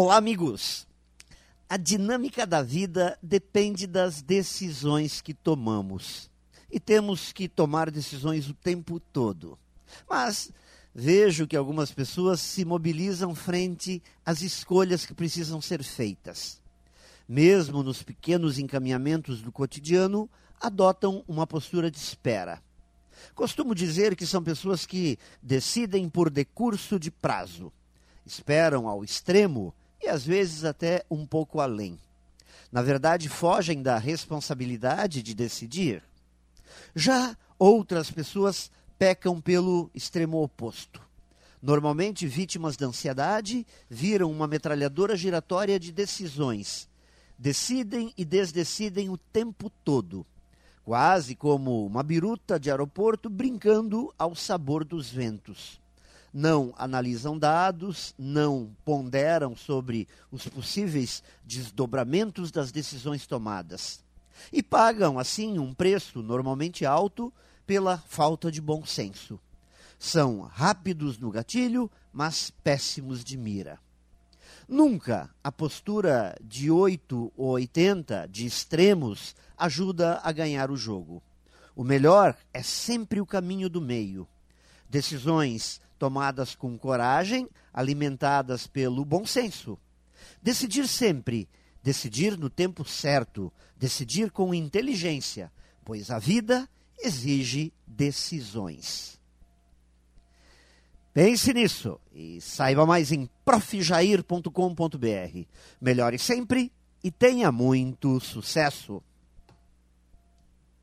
Olá, amigos! A dinâmica da vida depende das decisões que tomamos. E temos que tomar decisões o tempo todo. Mas vejo que algumas pessoas se mobilizam frente às escolhas que precisam ser feitas. Mesmo nos pequenos encaminhamentos do cotidiano, adotam uma postura de espera. Costumo dizer que são pessoas que decidem por decurso de prazo, esperam ao extremo e às vezes até um pouco além. Na verdade, fogem da responsabilidade de decidir. Já outras pessoas pecam pelo extremo oposto. Normalmente vítimas da ansiedade, viram uma metralhadora giratória de decisões. Decidem e desdecidem o tempo todo quase como uma biruta de aeroporto brincando ao sabor dos ventos. Não analisam dados, não ponderam sobre os possíveis desdobramentos das decisões tomadas. E pagam, assim, um preço normalmente alto pela falta de bom senso. São rápidos no gatilho, mas péssimos de mira. Nunca a postura de 8 ou 80 de extremos ajuda a ganhar o jogo. O melhor é sempre o caminho do meio. Decisões tomadas com coragem, alimentadas pelo bom senso. Decidir sempre, decidir no tempo certo, decidir com inteligência, pois a vida exige decisões. Pense nisso e saiba mais em profjair.com.br. Melhore sempre e tenha muito sucesso!